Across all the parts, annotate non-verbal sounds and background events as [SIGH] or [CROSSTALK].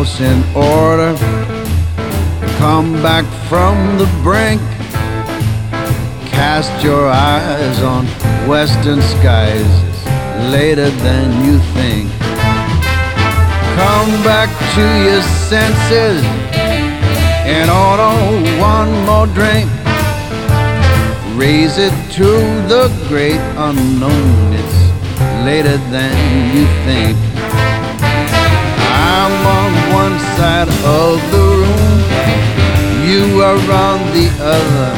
House in order. Come back from the brink. Cast your eyes on western skies. It's later than you think. Come back to your senses and order one more drink. Raise it to the great unknown. It's later than you think. I'm on one side of the room, you are on the other.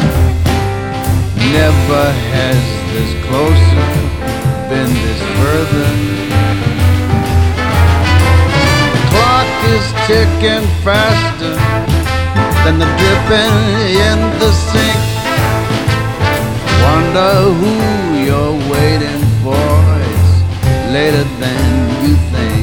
Never has this closer been this further. The clock is ticking faster than the dripping in the sink. Wonder who you're waiting for. It's later than you think.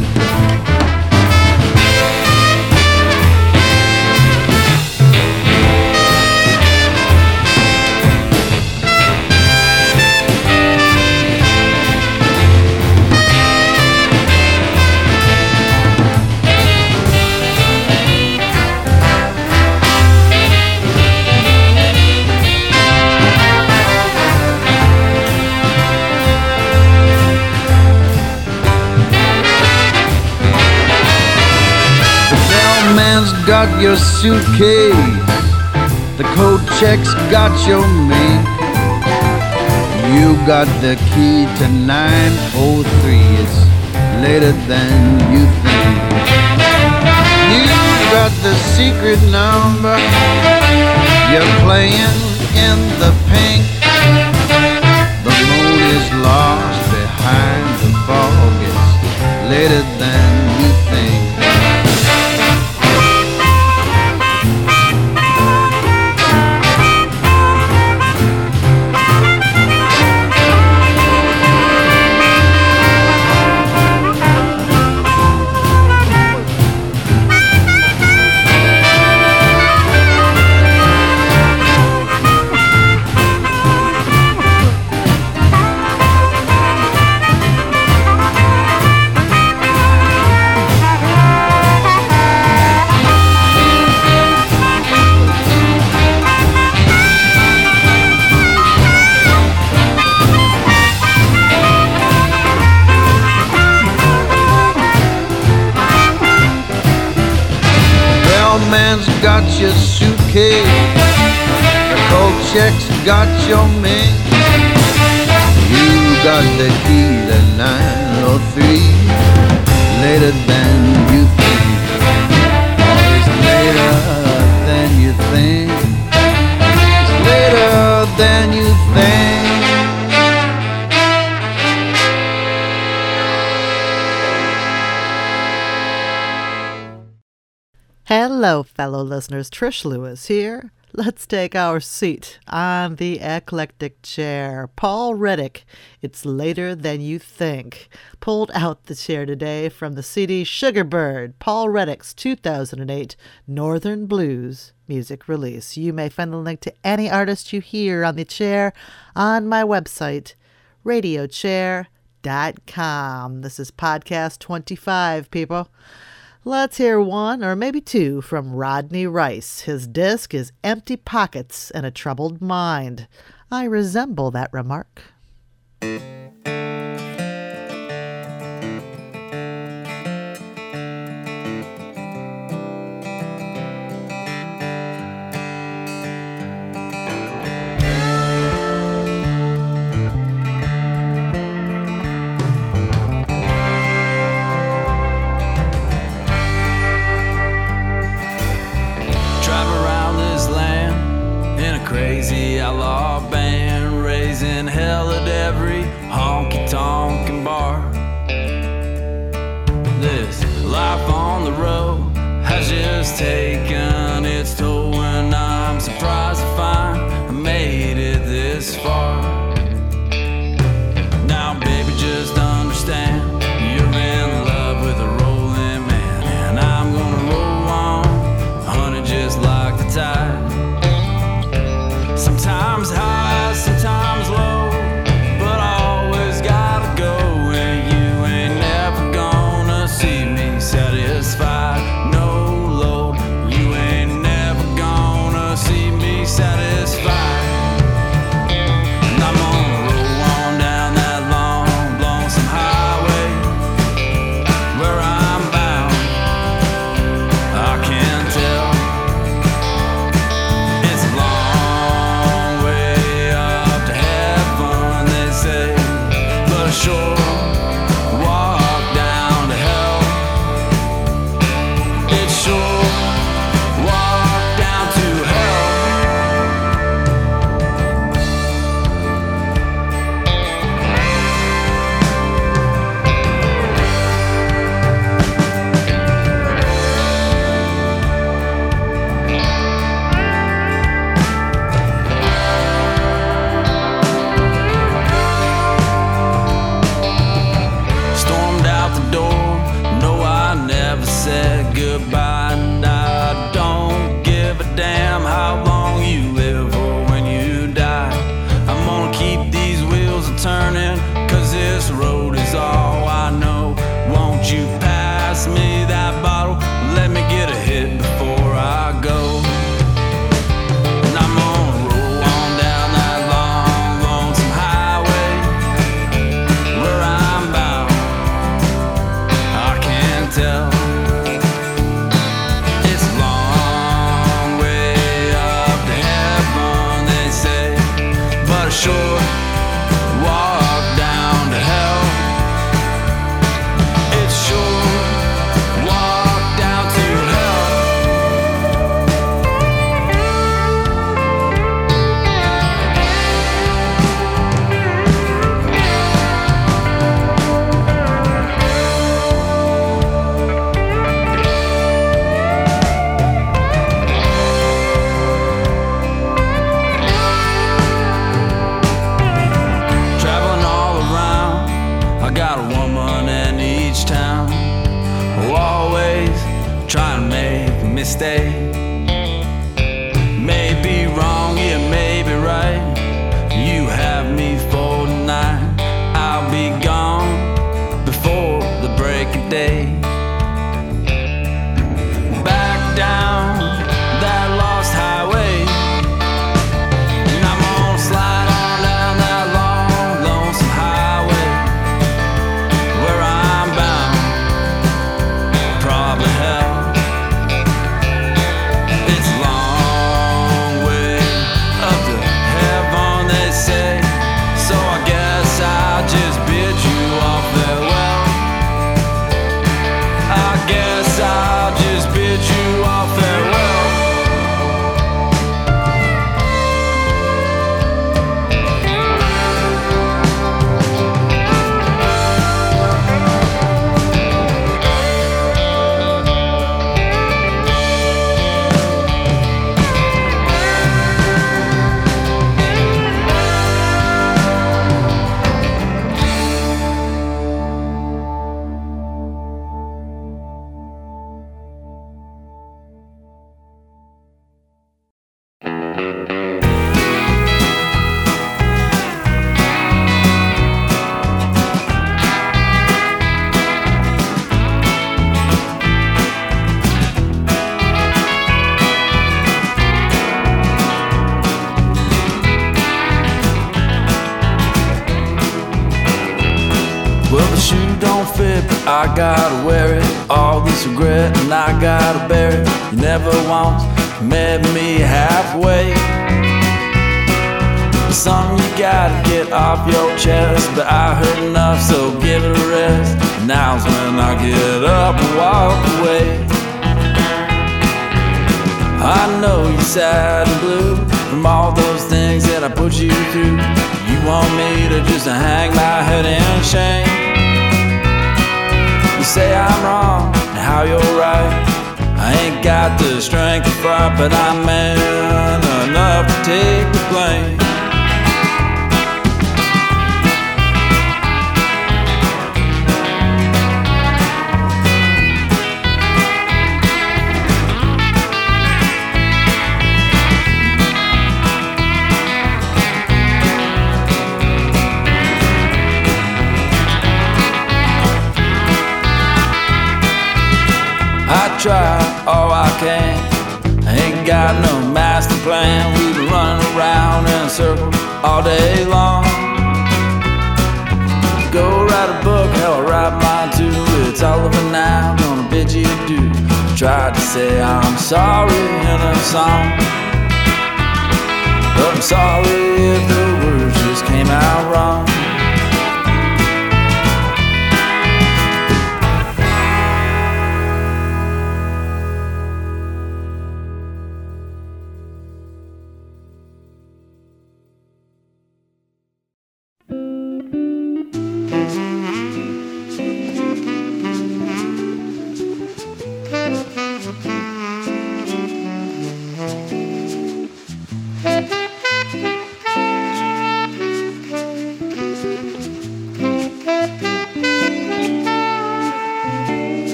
Got your suitcase. The code check's got your mink. You got the key to 903. It's later than you think. You got the secret number. You're playing in the pink. The moon is lost behind the fog. It's later than got your suitcase. The cold check's got your mink. You got the key to 903. Later than you Hello, fellow listeners. Trish Lewis here. Let's take our seat on the eclectic chair. Paul Reddick, It's Later Than You Think, pulled out the chair today from the CD Sugarbird, Paul Reddick's 2008 Northern Blues music release. You may find the link to any artist you hear on the chair on my website, radiochair.com. This is podcast 25, people. Let's hear one or maybe two from Rodney Rice. His disc is Empty Pockets and a Troubled Mind. I resemble that remark. taken its toll, and I'm surprised.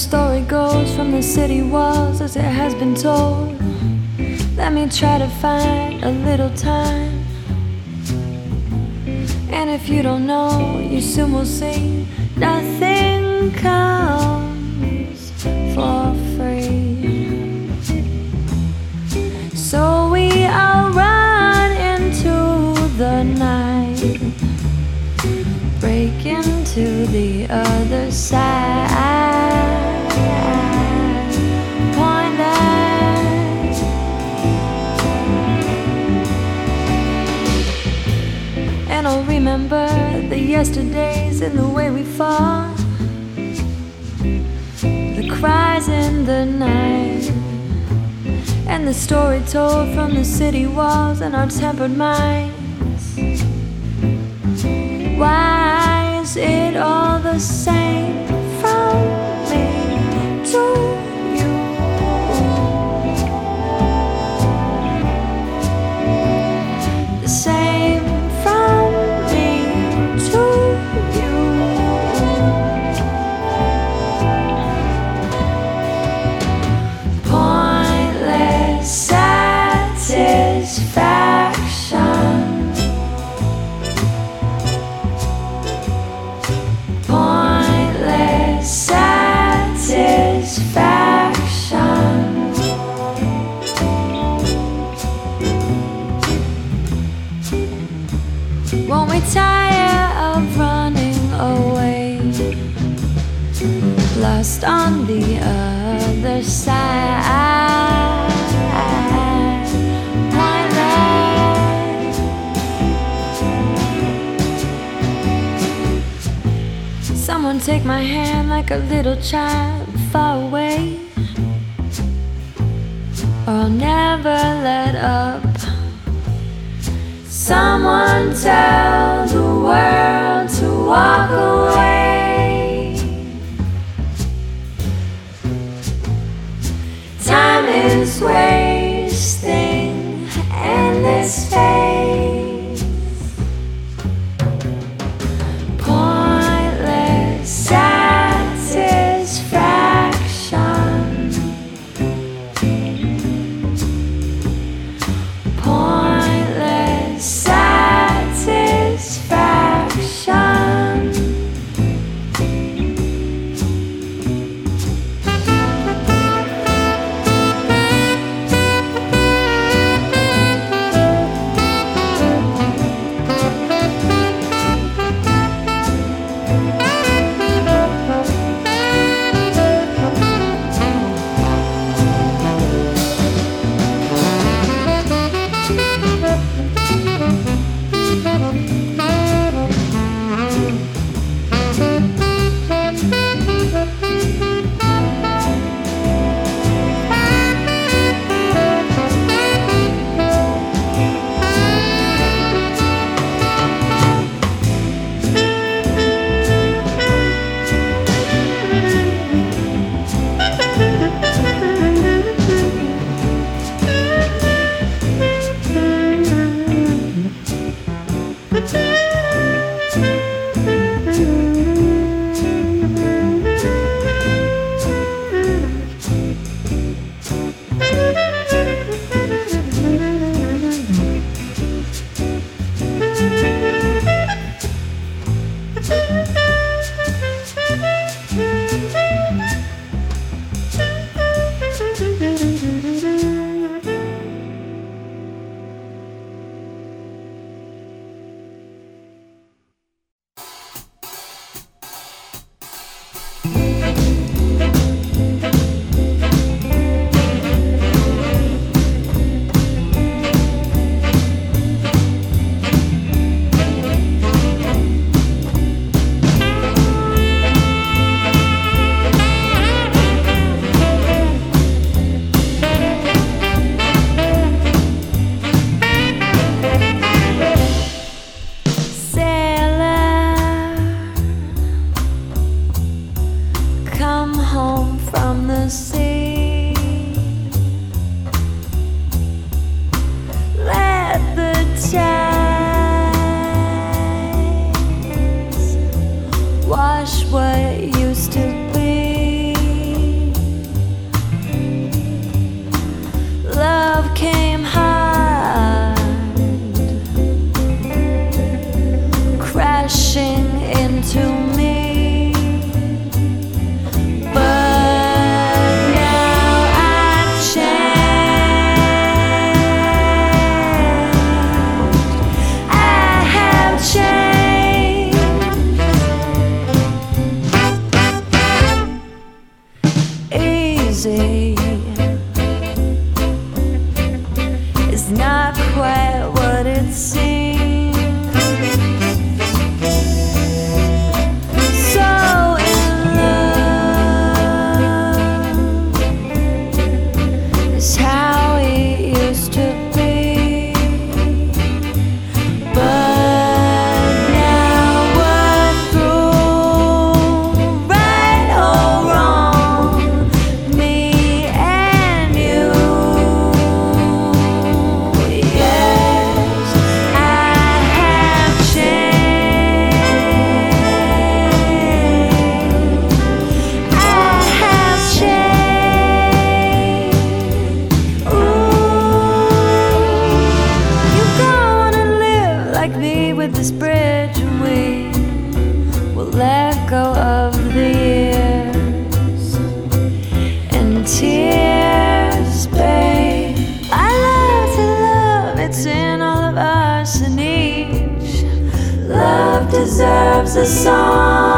Story goes from the city walls as it has been told. Let me try to find a little time. And if you don't know, you soon will see nothing comes yesterdays and the way we fought. The cries in the night. And the story told from the city walls and our tempered minds. Why is it all the same take my hand like a little child far away. Or I'll never let up. Someone tell the world to walk away. Time is wasting deserves a song.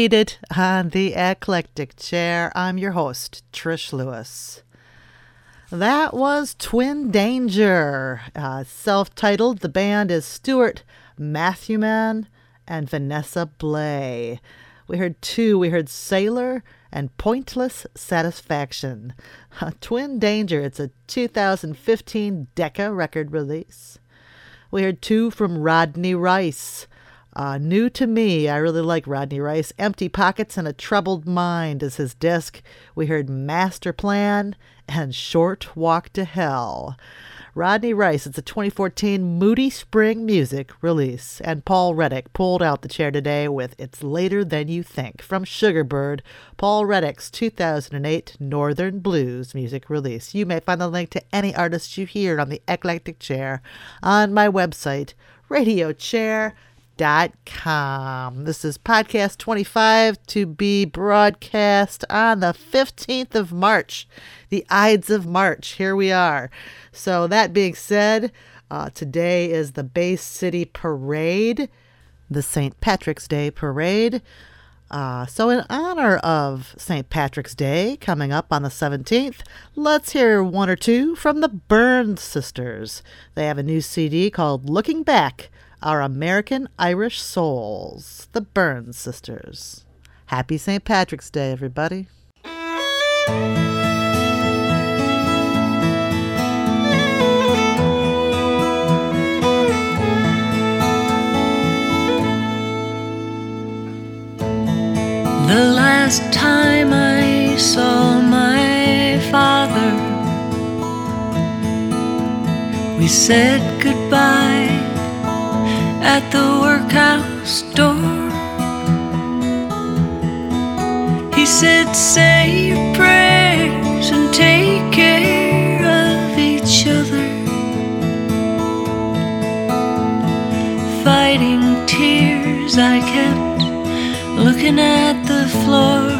Seated on the eclectic chair. I'm your host, Trish Lewis. That was Twin Danger, uh, self titled. The band is Stuart Matthewman and Vanessa Bley. We heard two. We heard Sailor and Pointless Satisfaction. Uh, [LAUGHS] Twin Danger, it's a 2015 Decca record release. We heard two from Rodney Rice. Uh, new to me, I really like Rodney Rice. Empty Pockets and a Troubled Mind is his disc. We heard Master Plan and Short Walk to Hell. Rodney Rice, it's a 2014 Moody Spring Music release. And Paul Reddick pulled out the chair today with It's Later Than You Think from Sugarbird, Paul Reddick's 2008 Northern Blues music release. You may find the link to any artist you hear on the Eclectic Chair on my website, radiochair.com. This is podcast 25 to be broadcast on the 15th of March, the Ides of March. Here we are. So, that being said, uh, today is the Bay City Parade, the St. Patrick's Day Parade. Uh, so, in honor of St. Patrick's Day coming up on the 17th, let's hear one or two from the Burns Sisters. They have a new CD called Looking Back Our American Irish Souls. The Burns Sisters. Happy St. Patrick's Day, everybody. The last time I saw my father, we said goodbye at the workhouse door. He said, Say your prayers and take care of each other. Fighting tears, I kept looking at the floor.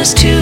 To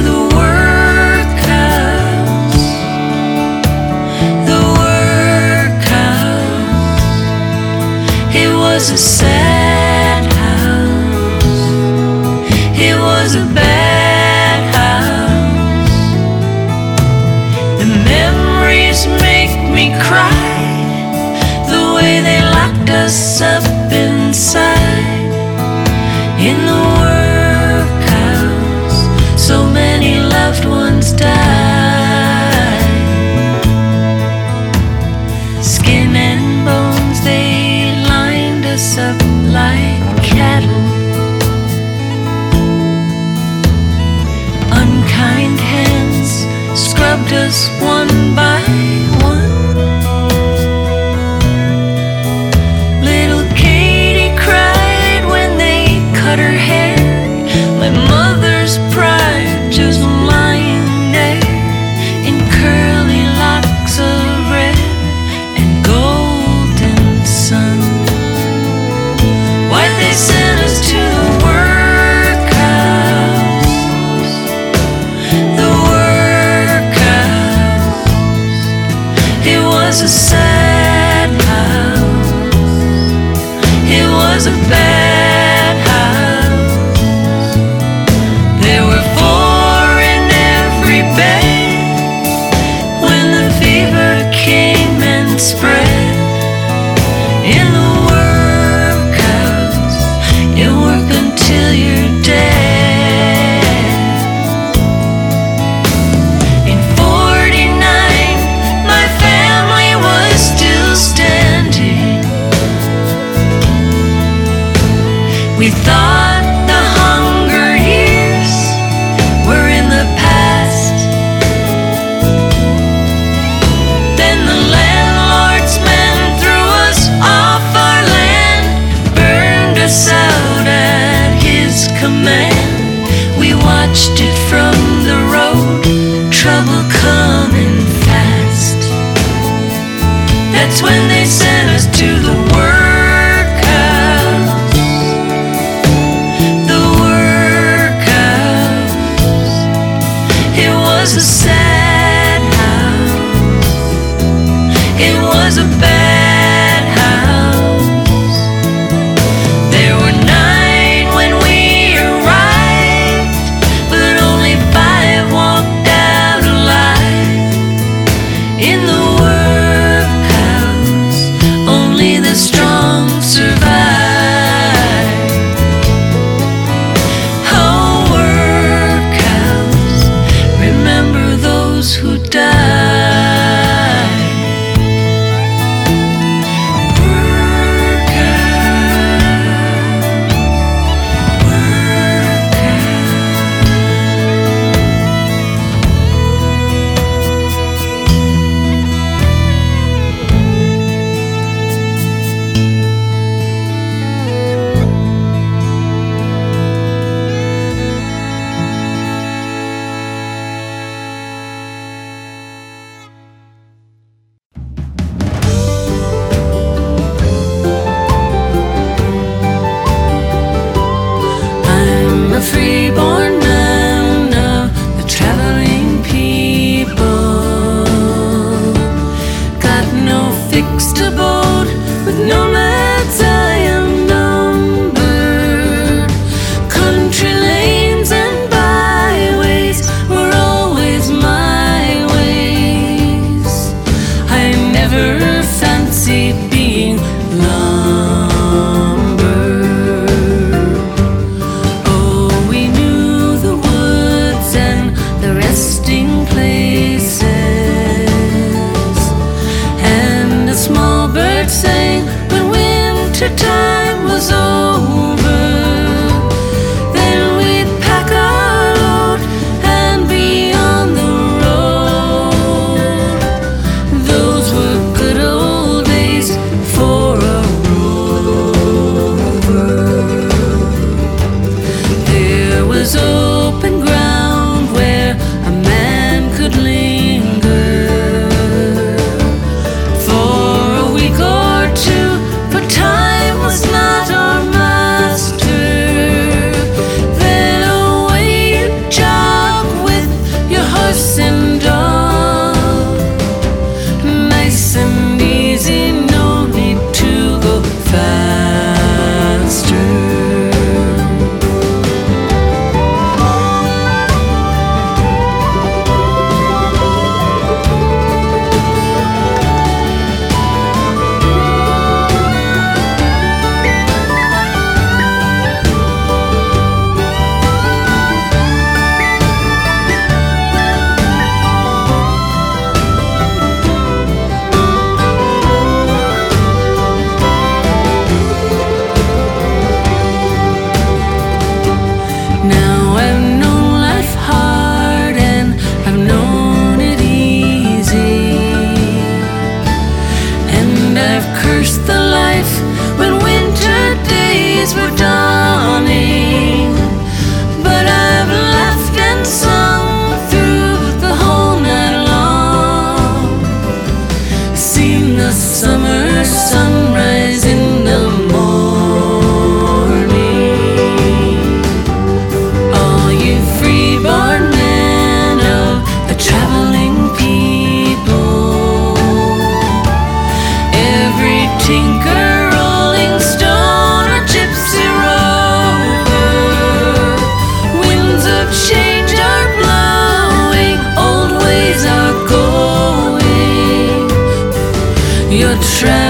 Your traveling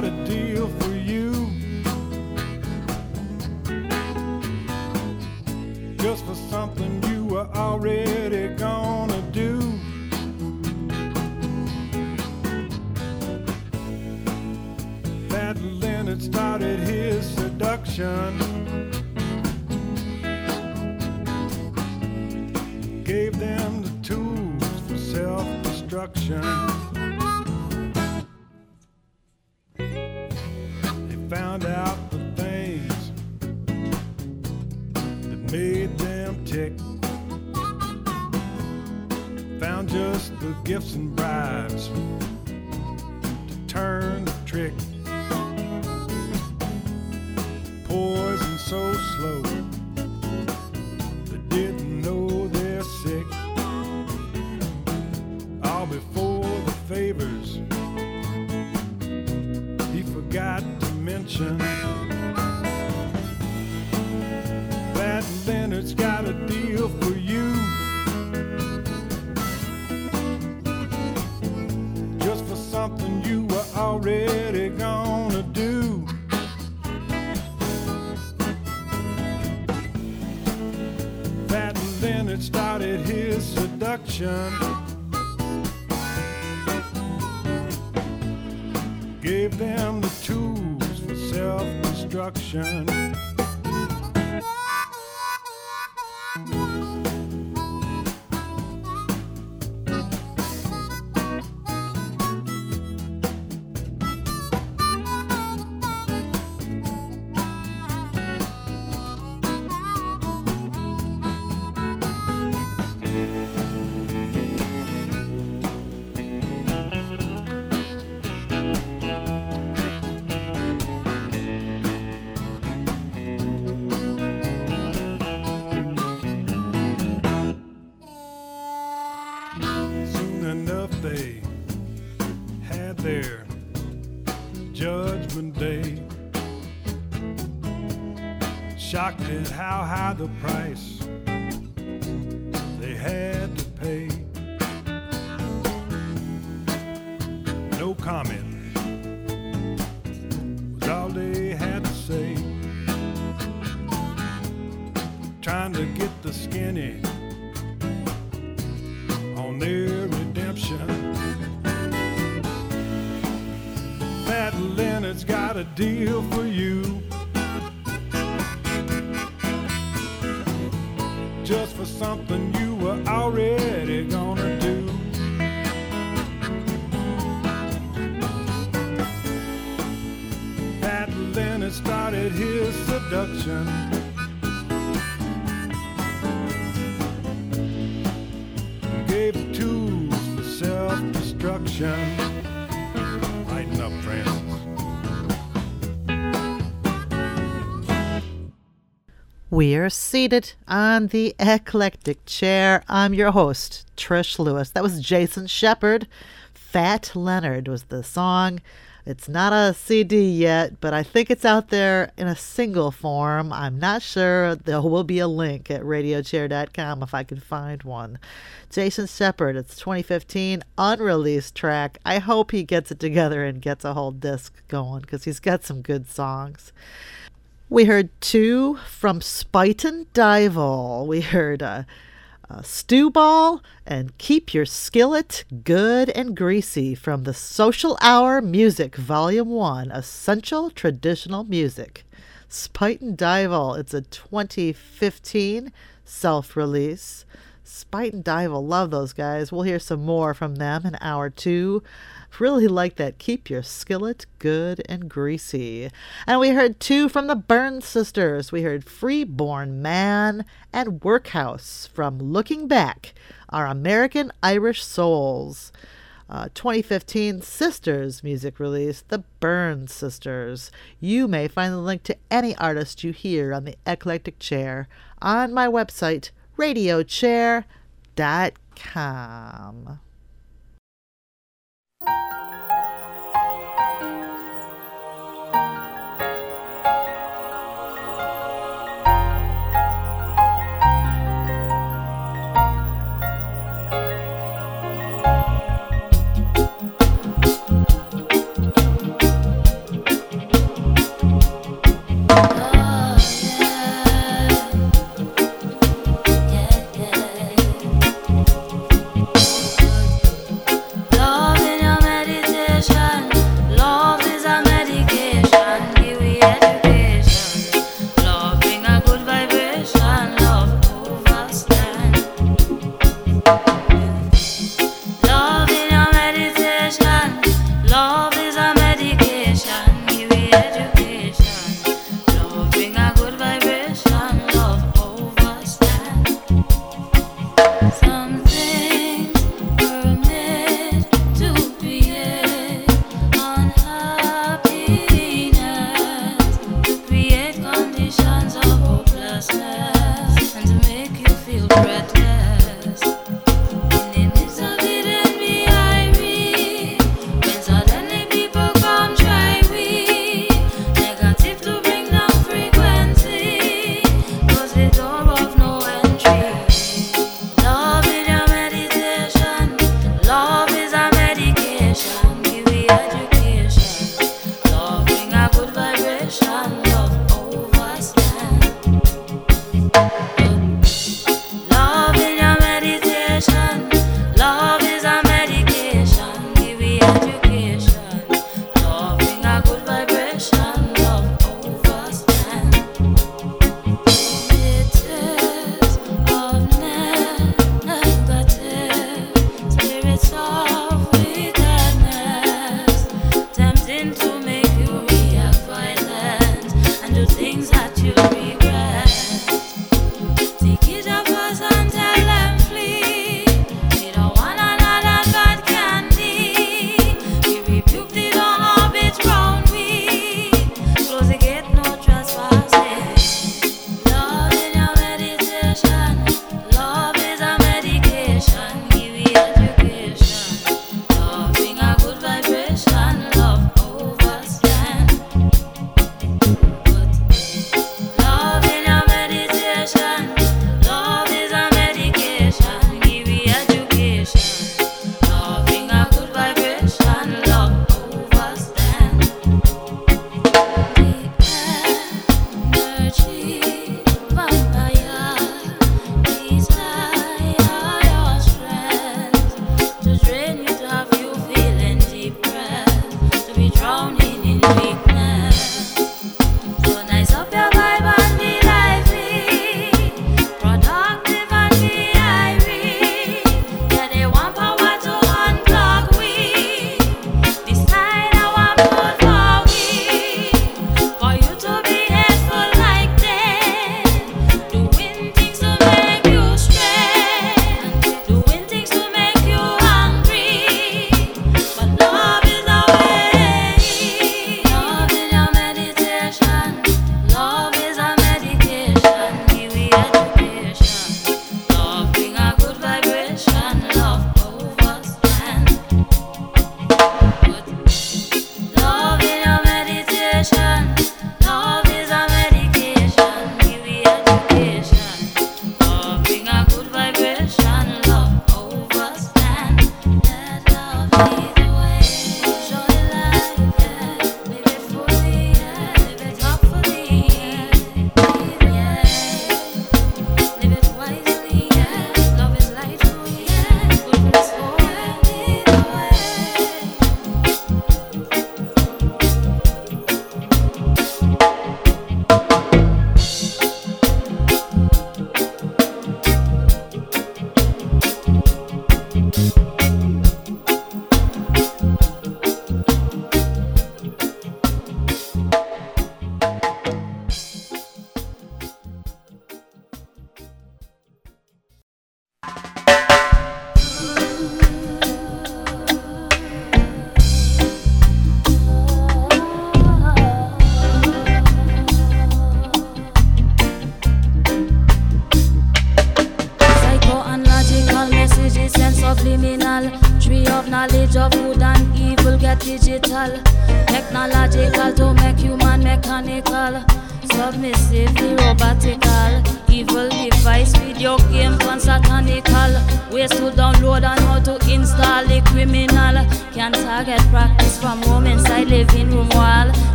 Leonard's got a the price We are seated on the eclectic chair. I'm your host, Trish Lewis. That was Jason Shepard. Fat Leonard was the song. It's not a CD yet, but I think it's out there in a single form. I'm not sure. There will be a link at radiochair.com if I can find one. Jason Shepard, it's 2015, unreleased track. I hope he gets it together and gets a whole disc going because he's got some good songs. We heard two from Spuyten Duyvil. We heard uh, uh, Stew Ball and Keep Your Skillet Good and Greasy from the Social Hour Music Volume 1 Essential Traditional Music. Spuyten Duyvil, it's a 2015 self release. Spuyten Duyvil, love those guys. We'll hear some more from them in hour two. Really like that. Keep your skillet good and greasy. And we heard two from the Burns sisters. We heard Freeborn Man and Workhouse from Looking Back, our American Irish Souls. Uh, 2015 Sisters music release, The Burns Sisters. You may find the link to any artist you hear on the Eclectic Chair on my website, radiochair.com.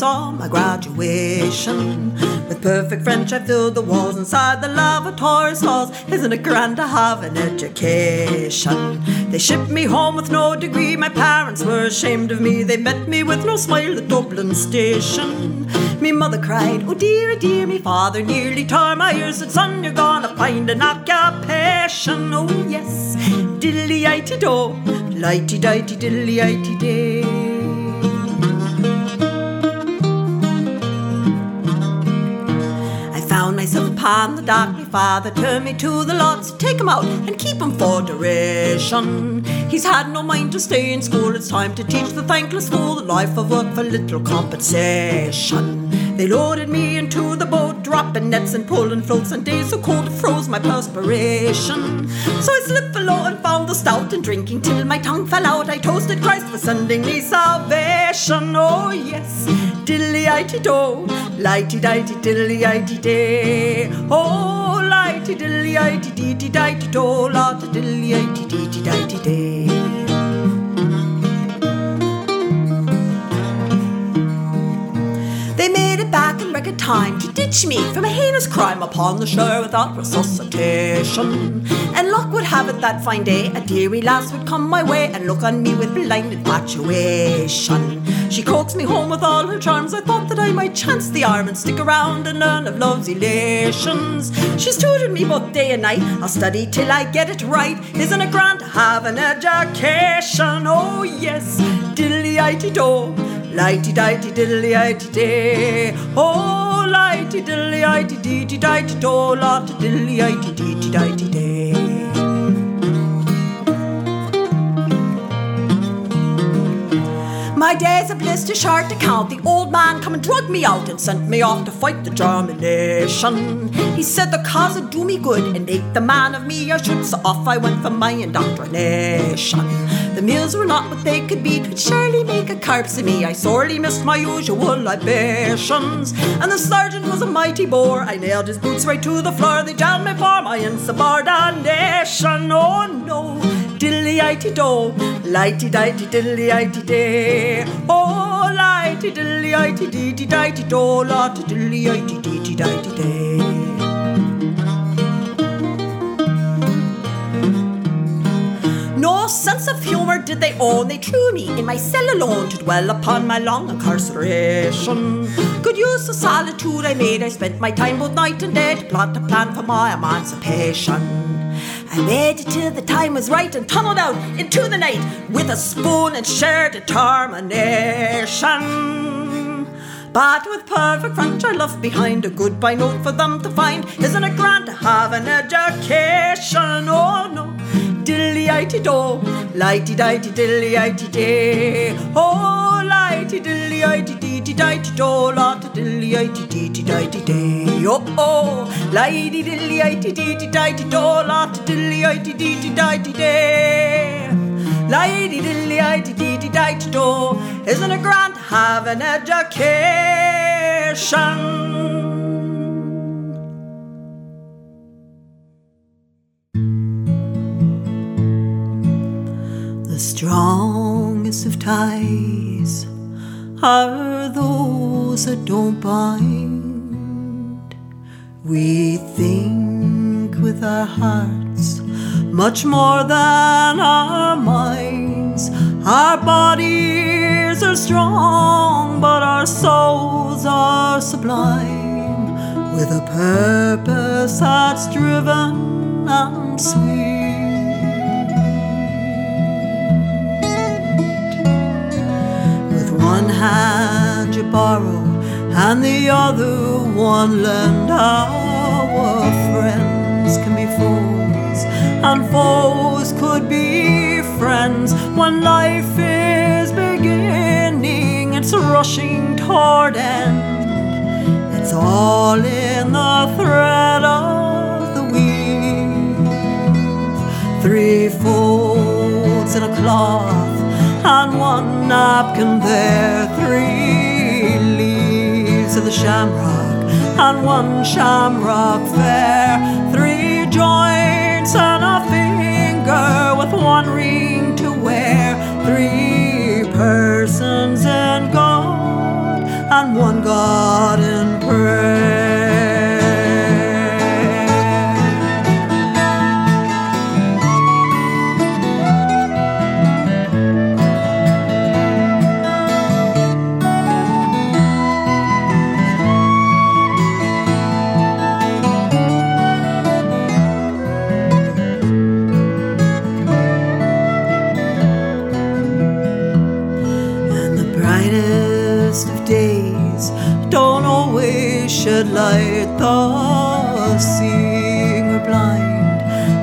saw my graduation. With perfect French, I filled the walls inside the lavatories halls. Isn't it grand to have an education? They shipped me home with no degree, my parents were ashamed of me. They met me with no smile at Dublin station. Me mother cried, Oh dear, oh dear, me father nearly tore my ears. Said, son, you're gonna find an occupation. Oh yes, diddly ighty upon the dock. My father turned me to the lots. Take him out and keep him for duration. He's had no mind to stay in school. It's time to teach the thankless fool the life of work for little compensation. They loaded me into the boat, dropping nets and pulling floats, and days so cold it froze my perspiration. So I slipped below and found the stout, and drinking till my tongue fell out, I toasted Christ for sending me salvation. Oh yes, diddly ighty do, lighty dighty diddly ighty day. Oh, lighty diddly ighty dee dee dighty do, lot diddly ighty dee dee dighty day. Record time to ditch me from a heinous crime upon the shore without resuscitation. And luck would have it that fine day a dearie lass would come my way and look on me with blind infatuation. She coaxed me home with all her charms. I thought that I might chance the arm and stick around and learn of love's elations. She's tutored me both day and night. I'll study till I get it right. Isn't it grand to have an education? Oh yes, diddly ighty do. Lighty dighty diddly ighty day. Oh, lighty diddly ighty dee dee dighty do, lot diddly ighty dee dee dighty day. My days a bliss too short to count. The old man come and drug me out and sent me off to fight the German nation. He said the cause would do me good and make the man of me I should. So off I went for my indoctrination. The meals were not what they could be, could surely make a corpse of me. I sorely missed my usual libations. And the sergeant was a mighty bore. I nailed his boots right to the floor. They jailed me for my insubordination. Oh no, diddly ighty do, lighty dighty diddly ighty day. Oh, lighty diddly ighty dee dighty do, lot diddly ighty dee dighty day. No sense of humour did they own, they threw me in my cell alone to dwell upon my long incarceration. Good use of solitude I made, I spent my time both night and day to plot a plan for my emancipation. I waited till the time was right and tunneled out into the night with a spoon and sheer determination. But with perfect French I left behind a goodbye note for them to find. Isn't it grand to have an education? Oh no diddly ighty do, lighty-dighty-dilly-itty-day. Oh, lighty dighty diddly ighty day. Lighty diddly ighty deety dighty do, lot diddly ighty dighty day. Oh, dighty do, day. Dighty do, isn't it grand have an education? The strongest of ties are those that don't bind. We think with our hearts much more than our minds. Our bodies are strong, but our souls are sublime with a purpose that's driven and sweet. One hand you borrow and the other one lend. Our friends can be foes, and foes could be friends when life is beginning. It's rushing toward end. It's all in the thread of the weave. Three folds in a cloth on one napkin there three leaves of the shamrock. On one shamrock fair three joints and a finger with one ring to wear. Three persons in God and one God in prayer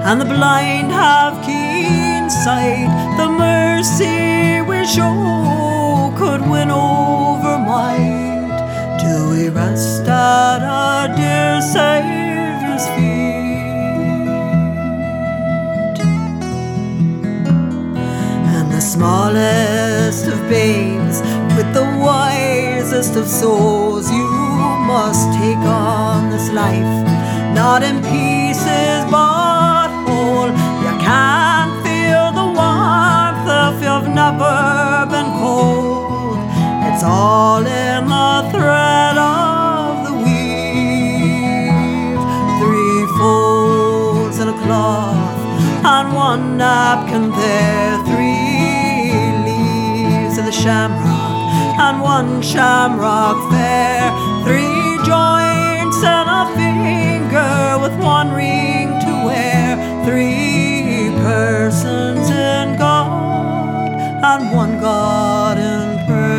and the blind have keen sight. The mercy we show could win over might. Do we rest at our dear Saviour's feet? And the smallest of babes with the wisest of souls you must take on this life, not in pieces but been cold. It's all in the thread of the weave. Three folds in a cloth on one napkin there, three leaves of the shamrock and one shamrock fair. Three joints and a finger with one ring to wear. Three persons in and one God in prayer.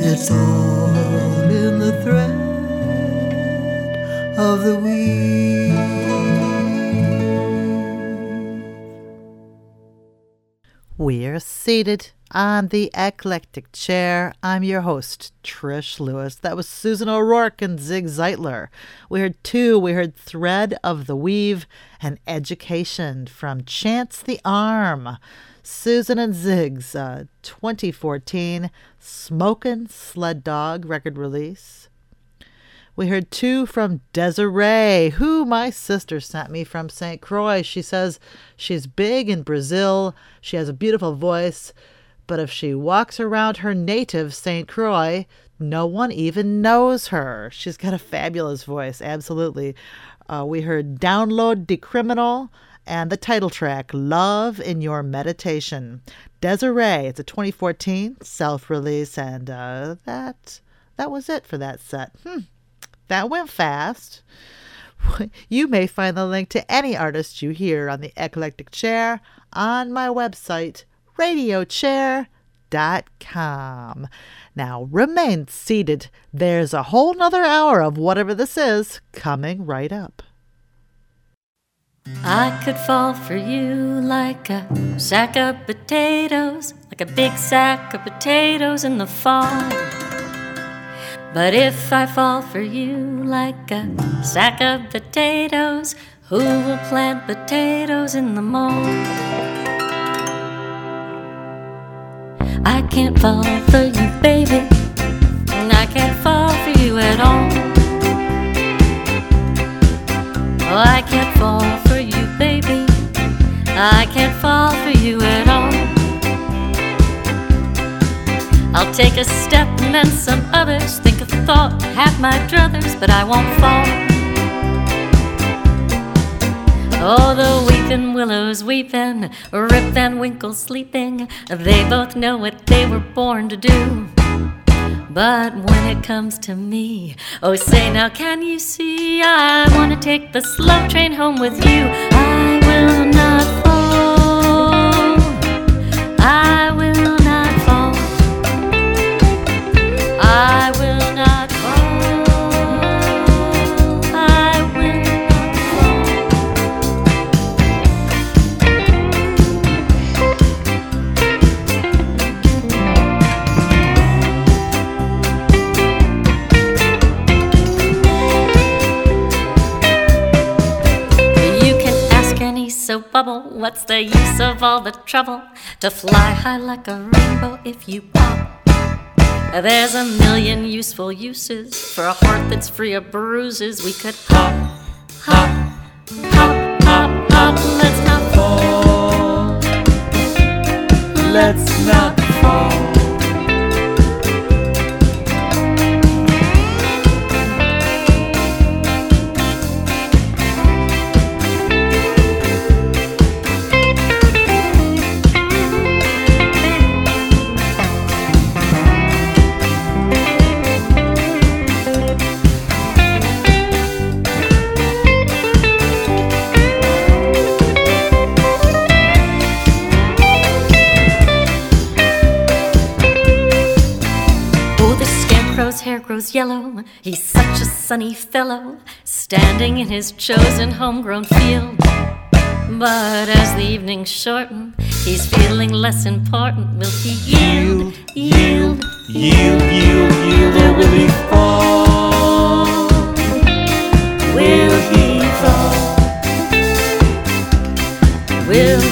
It's all in the thread of the weave. We're seated on the eclectic chair. I'm your host, Trish Lewis. That was Susan O'Rourke and Zig Zeitler. We heard two. We heard Thread of the Weave and Education from Chance the Arm. Susan and Zig's uh, 2014 Smokin' Sled Dog record release. We heard two from Desiree, who my sister sent me from St. Croix. She says she's big in Brazil. She has a beautiful voice, but if she walks around her native St. Croix, no one even knows her. She's got a fabulous voice, absolutely. Uh, we heard Download the Decriminal and the title track, Love in Your Meditation. Desiree, it's a 2014 self release, and uh, that, that was it for that set. Hmm. That went fast. [LAUGHS] You may find the link to any artist you hear on the Eclectic Chair on my website, radiochair.com. Now remain seated. There's a whole nother hour of whatever this is coming right up. I could fall for you like a sack of potatoes, like a big sack of potatoes in the fall. But if I fall for you like a sack of potatoes, who will plant potatoes in the mall? I can't fall for you, baby. I can't fall for you at all. Oh, I can't fall for you, baby. I can't fall for you at all. I'll take a step and then some others. Think a thought, have my druthers, but I won't fall. Oh, the weeping willows weeping, Rip Van Winkle sleeping. They both know what they were born to do. But when it comes to me, oh, say now, can you see? I want to take the slow train home with you. I will not soap bubble, what's the use of all the trouble to fly high like a rainbow if you pop? There's a million useful uses for a heart that's free of bruises. We could hop, hop, hop, hop, hop. Let's not fall. Let's not fall. Yellow. He's such a sunny fellow, standing in his chosen homegrown field. But as the evenings shorten, he's feeling less important. Will he yield, yield, Yield, yield, yield, or will he fall? Will he fall? Will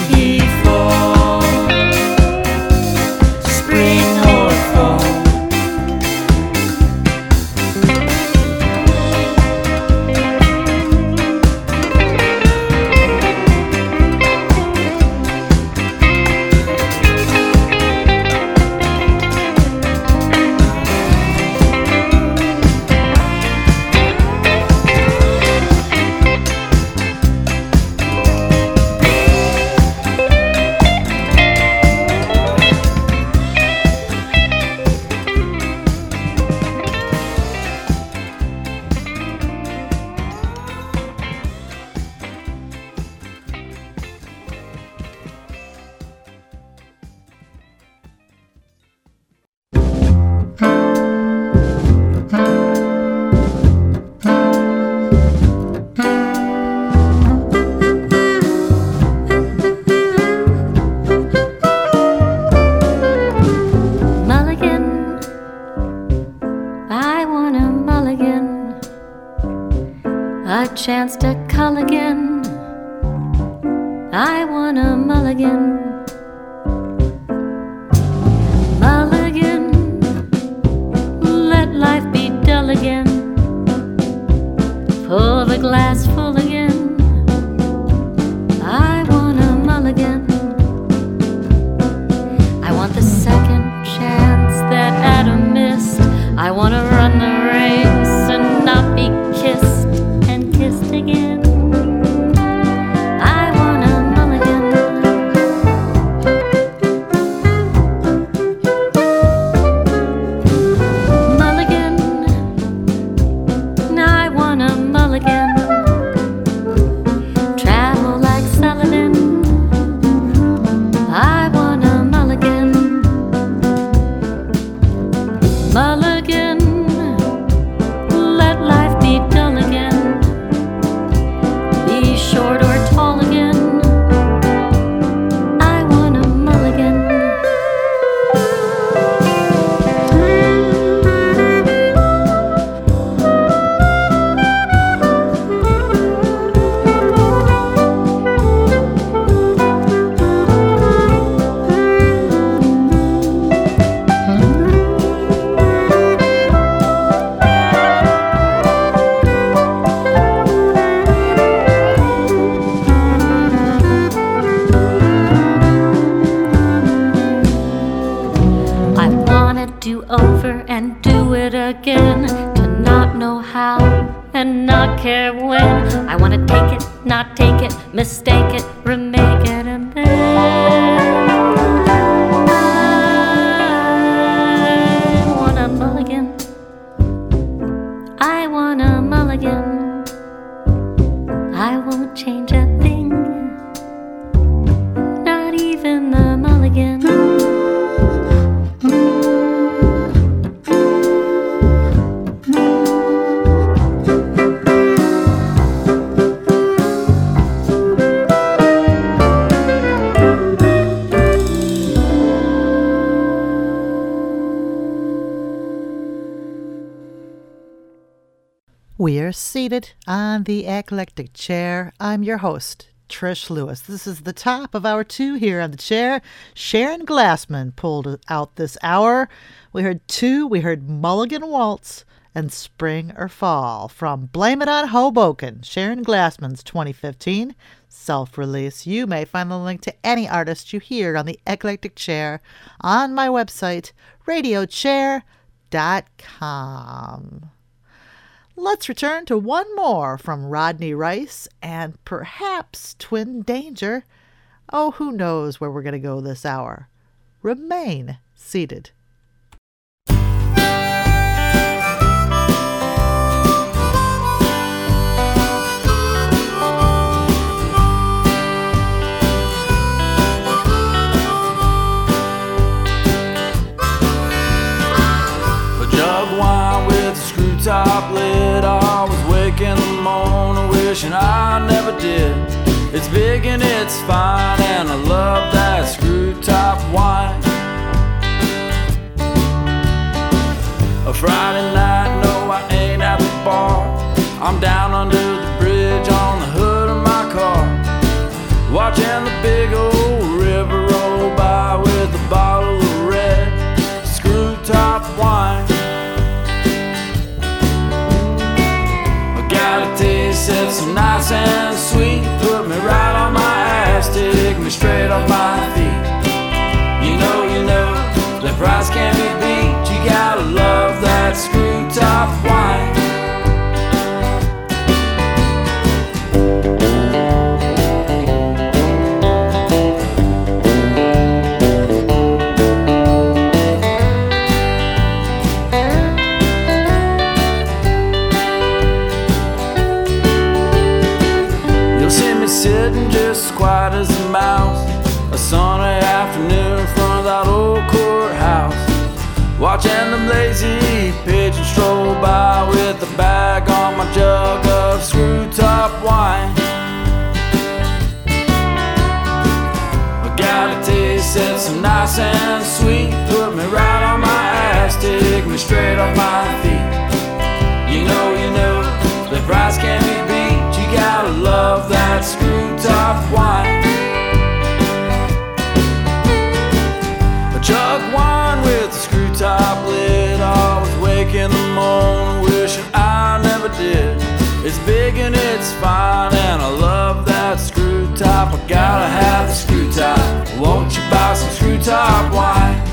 seated on the eclectic chair. I'm your host, Trish Lewis. This is the top of hour two here on the chair. Sharon Glassman pulled out this hour. We heard two. We heard Mulligan Waltz and Spring or Fall from Blame It on Hoboken, Sharon Glassman's 2015 self release. You may find the link to any artist you hear on the eclectic chair on my website, radiochair.com. Let's return to one more from Rodney Rice and perhaps Twin Danger. Oh, who knows where we're going to go this hour? Remain seated. Lid. I was waking the morning wishing I never did. It's big and it's fine, and I love that screw top wine. A Friday night, no, I ain't at the bar. I'm down under the bridge on the hood of my car, watching the nice and sweet. Put me right on my ass, take me straight off my with a bag on my jug of screw top wine. I got a taste that's so nice and Won't you buy some screw top wine?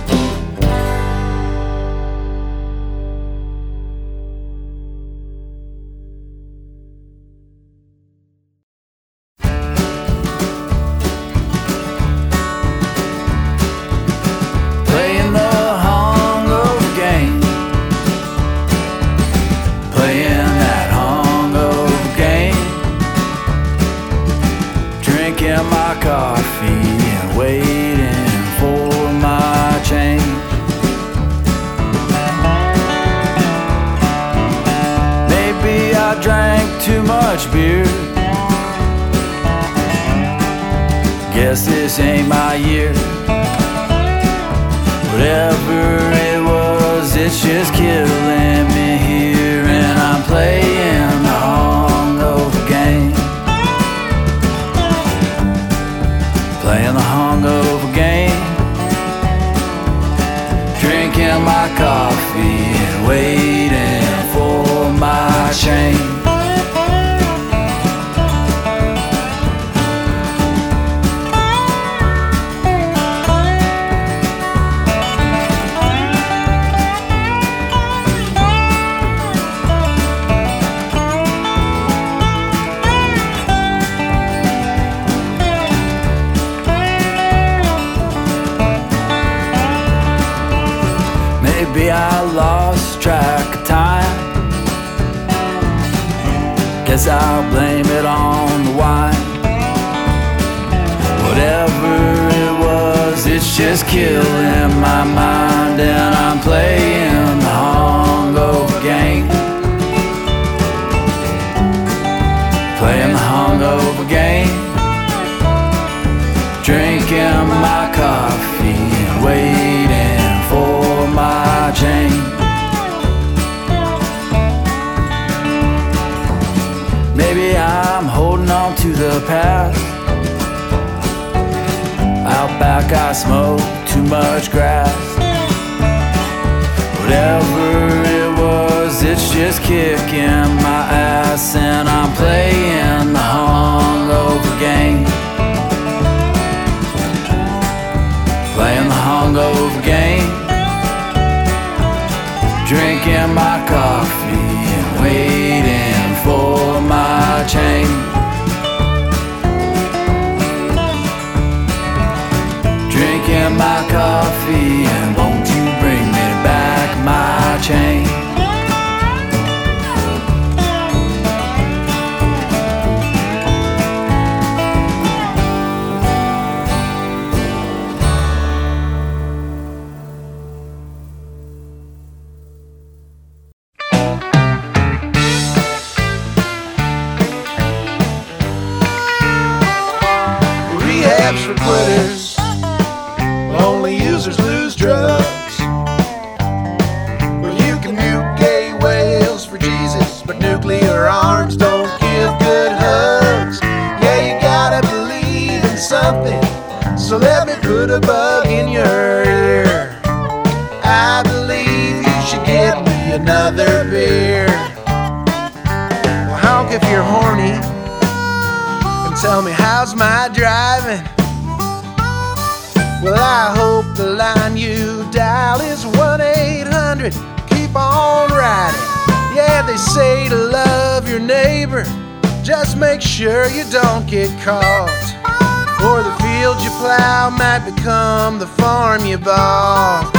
You might become the farm you bought.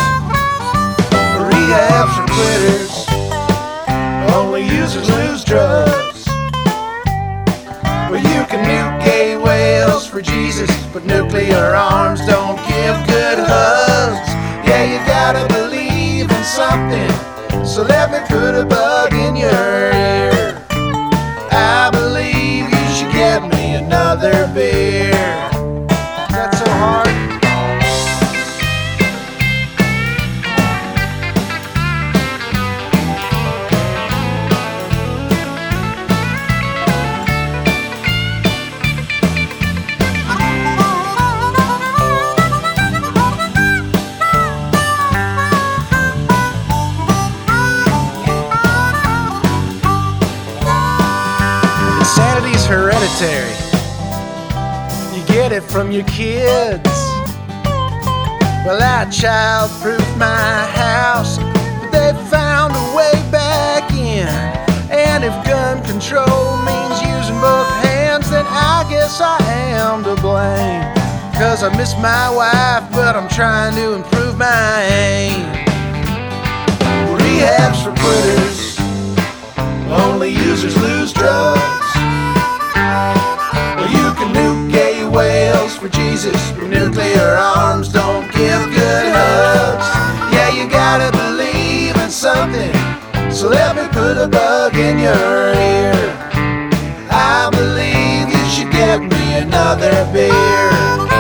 Rehabs for quitters. Only users lose drugs. Well, you can nuke gay whales for Jesus, but nuclear arms don't give good hugs. Yeah, you gotta believe in something. So let me put a bug in your ear. From your kids. Well, I childproofed my house, but they found a way back in. And if gun control means using both hands, then I guess I am to blame. Cause I miss my wife, but I'm trying to improve my aim. Rehabs for quitters. Only users lose drugs. For Jesus, nuclear arms don't give good hugs. Yeah, you gotta believe in something. So let me put a bug in your ear. I believe you should get me another beer.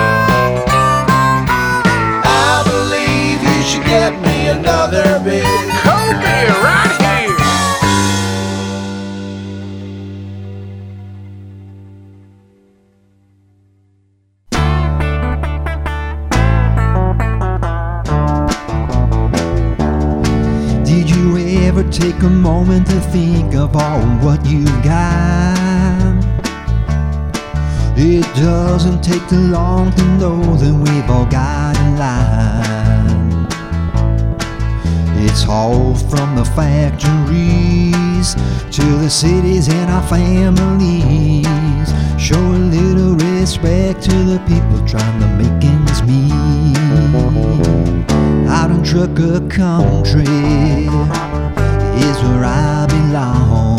Take a moment to think of all what you've got? It doesn't take too long to know that we've all got in line. It's all from the factories to the cities and our families. Show a little respect to the people trying to make ends meet. Out in trucker country where I belong.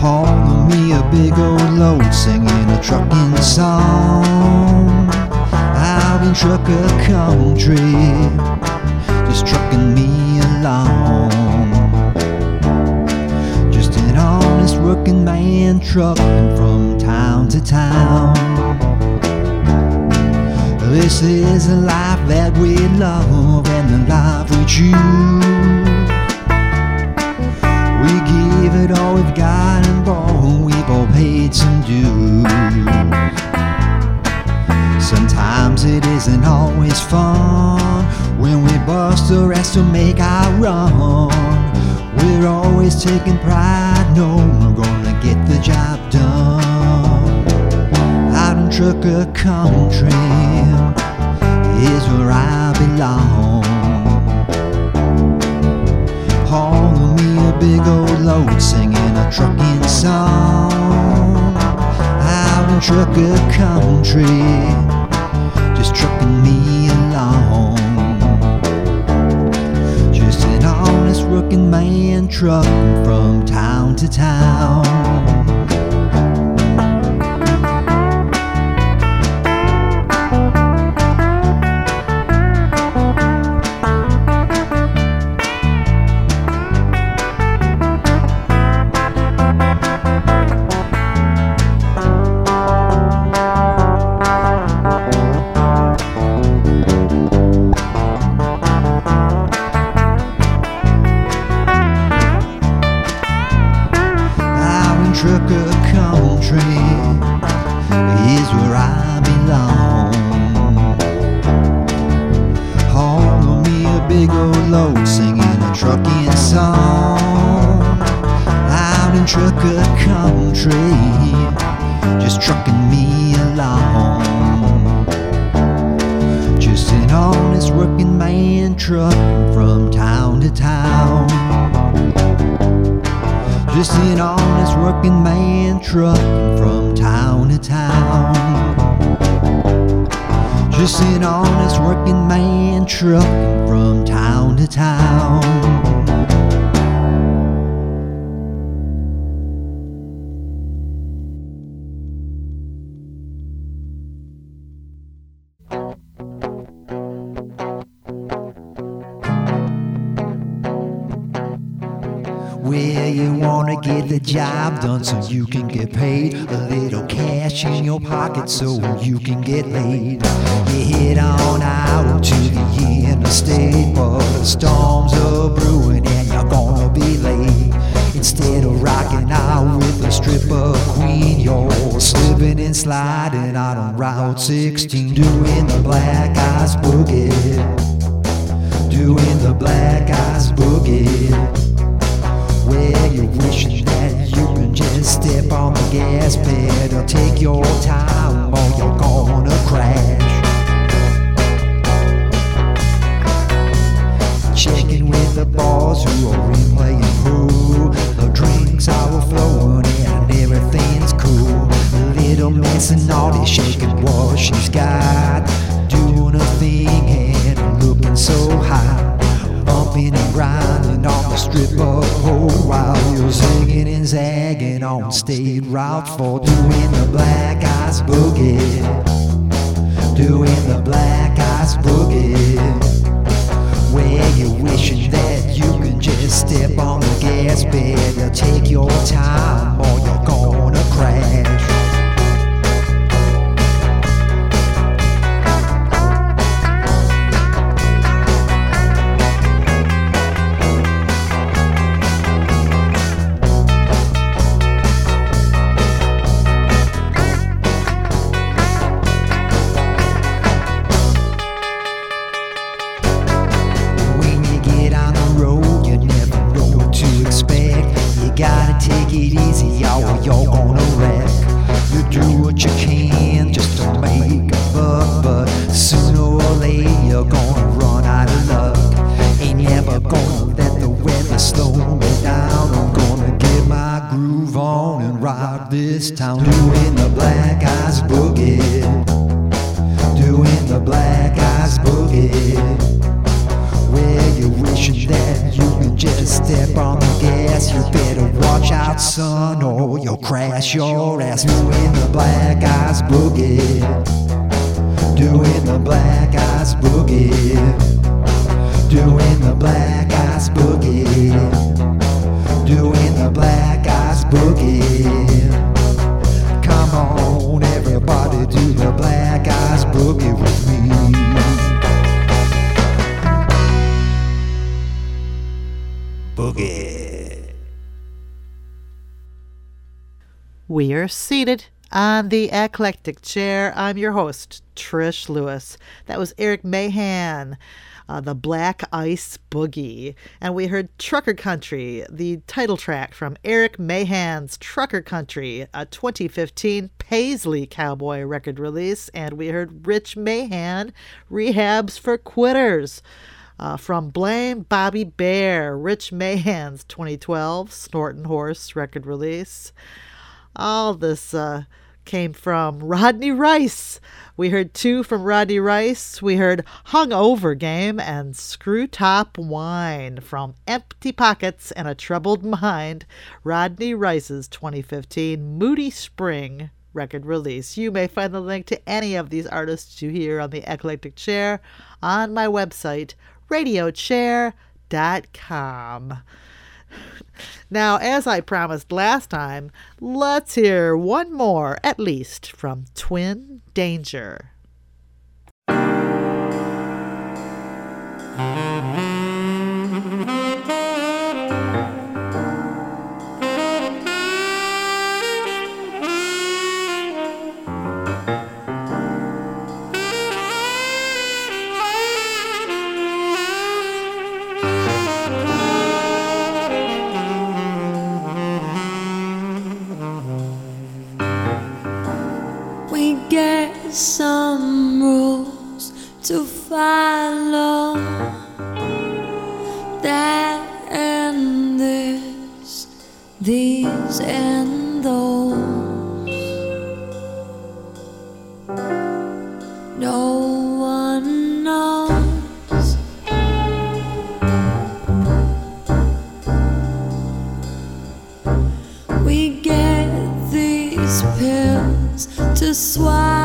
Hauling me a big old load, singing a trucking song. I've been trucker country, just trucking me along. Just an honest working man trucking from town to town. This is the life that we love and the life we choose. We give it all we've got and borrow, we've all paid some dues. Sometimes it isn't always fun when we bust the rest to make our run. We're always taking pride, no, we're gonna get the job done trucker country is where I belong. Haul me a big old load, singing a trucking song. Out in trucker country, just trucking me along. Just an honest working man trucking from town to town. Crash your ass doing the black ice boogie. Doing the black ice boogie. Doing the black We are seated on the eclectic chair. I'm your host, Trish Lewis. That was Eric Mahan, uh, the Black Ice Boogie. And we heard Trucker Country, the title track from Eric Mahan's Trucker Country, a 2015 Paisley Cowboy record release. And we heard Rich Mahan, Rehabs for Quitters. Uh, from Blame Bobby Bare, Rich Mahan's 2012 Snortin' Horse record release. All this uh, came from Rodney Rice. We heard two from Rodney Rice. We heard Hungover Game and Screw Top Wine from Empty Pockets and a Troubled Mind, Rodney Rice's 2015 Moody Spring record release. You may find the link to any of these artists you hear on the Eclectic Chair on my website, radiochair.com. Now, as I promised last time, let's hear one more, at least, from Twin Danger. To follow. That and this, these and those. No one knows. We get these pills to swallow.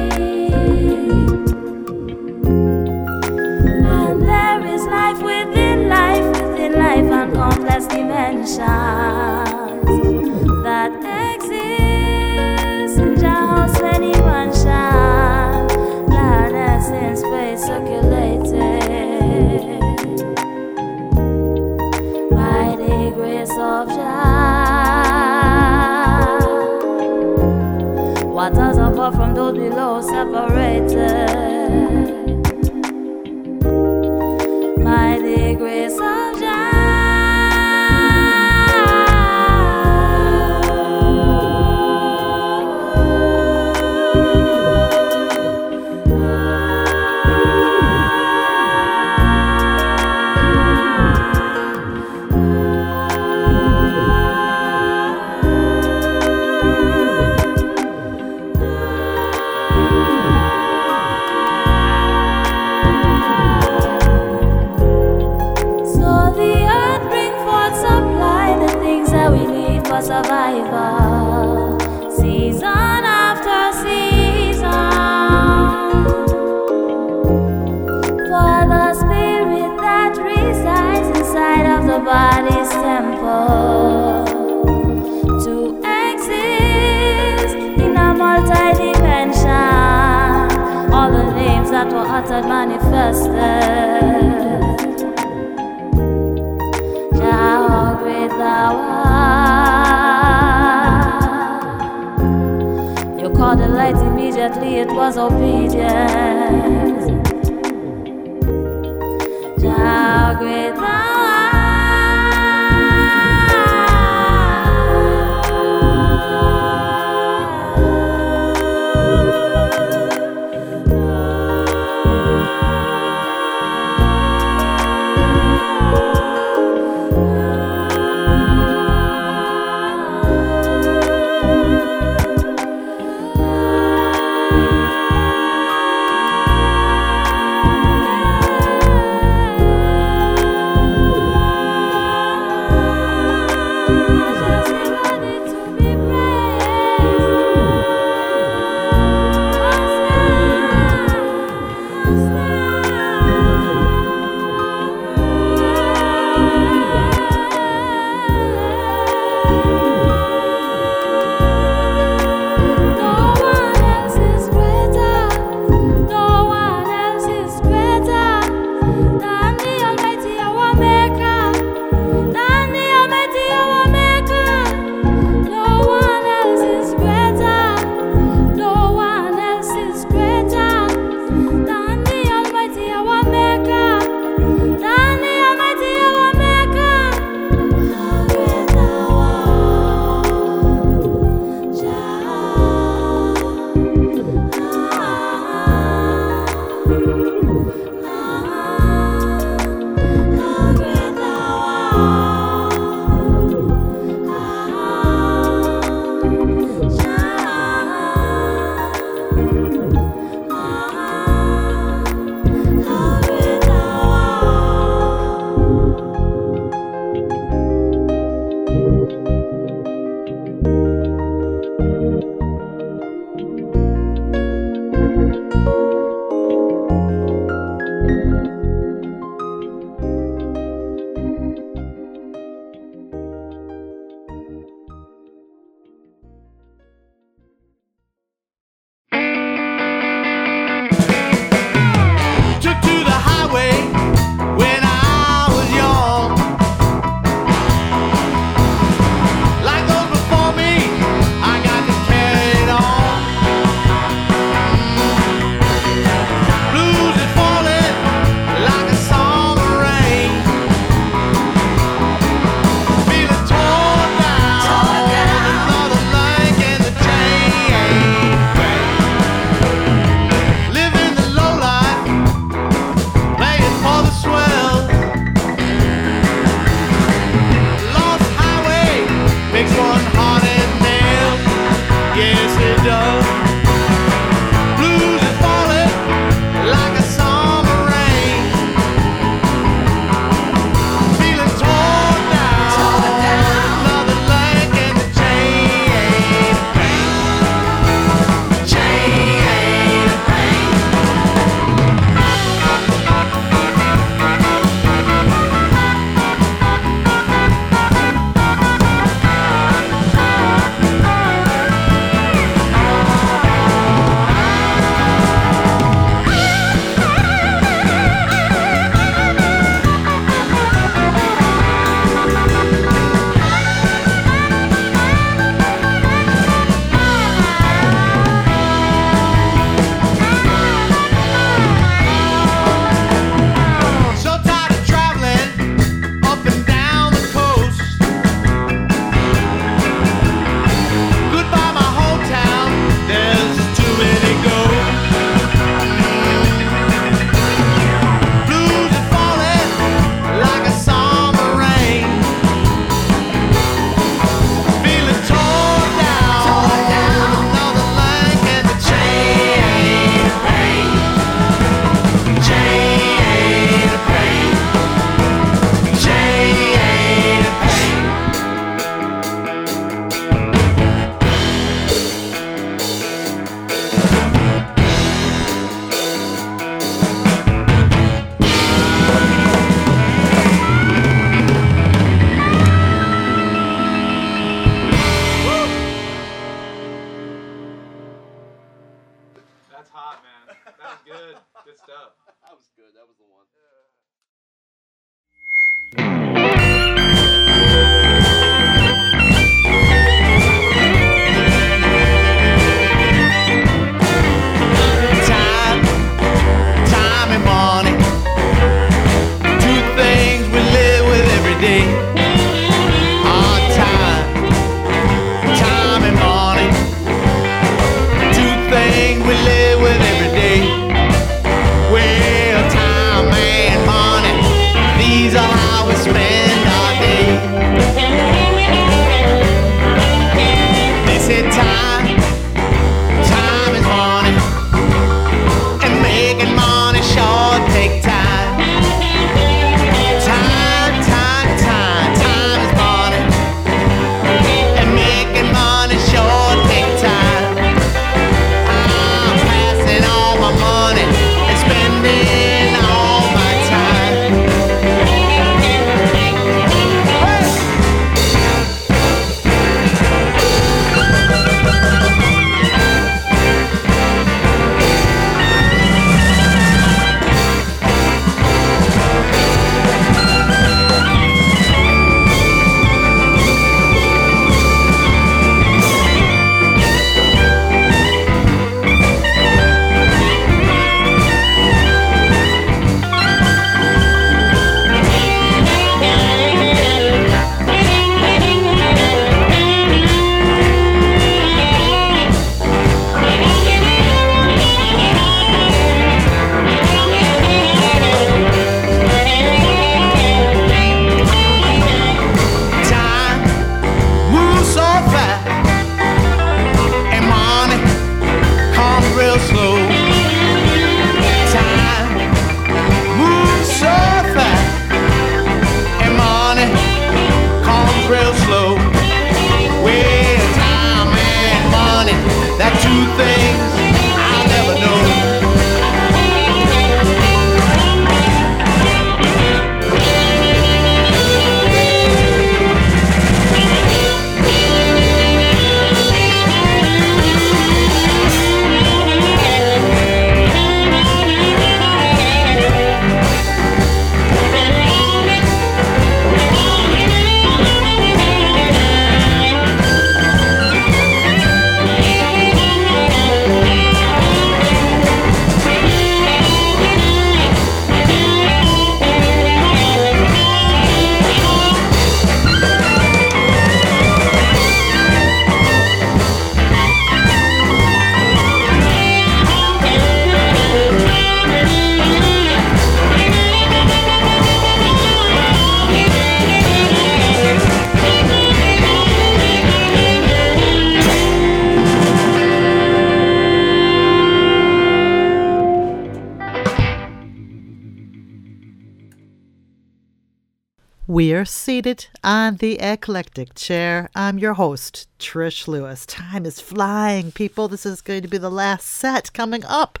Seated on the eclectic chair. I'm your host, Trish Lewis. Time is flying, people. This is going to be the last set coming up.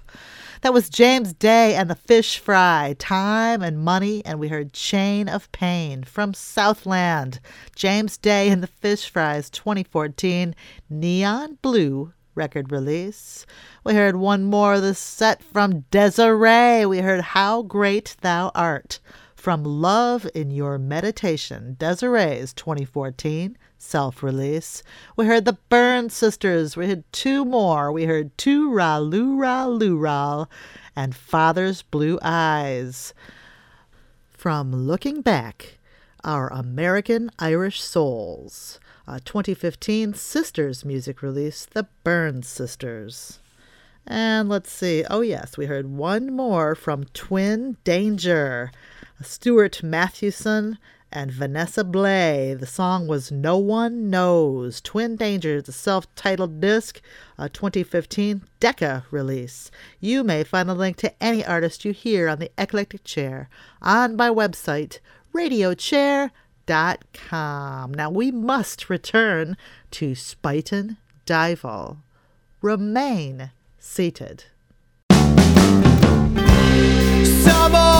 That was James Day and the Fish Fry, Time and Money, and we heard Chain of Pain from Southland. James Day and the Fish Fry's 2014 Neon Blue record release. We heard one more of the set from Desiree. We heard How Great Thou Art from Love in Your Meditation, Desiree's 2014 self release. We heard the Burns Sisters. We had two more. We heard Two Ra Lu Ra Lu Ra and Father's Blue Eyes. From Looking Back, Our American Irish Souls, a 2015 Sisters music release, The Burns Sisters. And let's see. Oh, yes, we heard one more from Twin Danger. Stuart Mathewson and Vanessa Bley. The song was No One Knows. Twin Dangers, the self titled disc, a 2015 Decca release. You may find a link to any artist you hear on the Eclectic Chair on my website, radiochair.com. Now we must return to Spuyten Duyvil. Remain seated. Some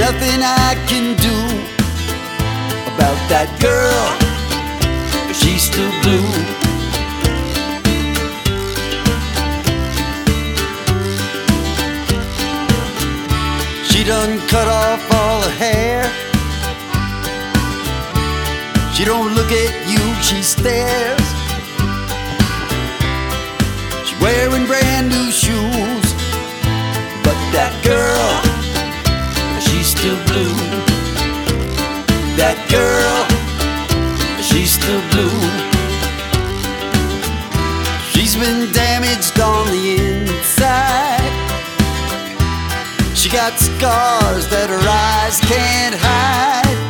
nothing I can do about that girl. She's still blue. She done cut off all her hair. She don't look at you, she stares. She's wearing brand new shoes, but that girl still blue. That girl, she's still blue. She's been damaged on the inside. She got scars that her eyes can't hide.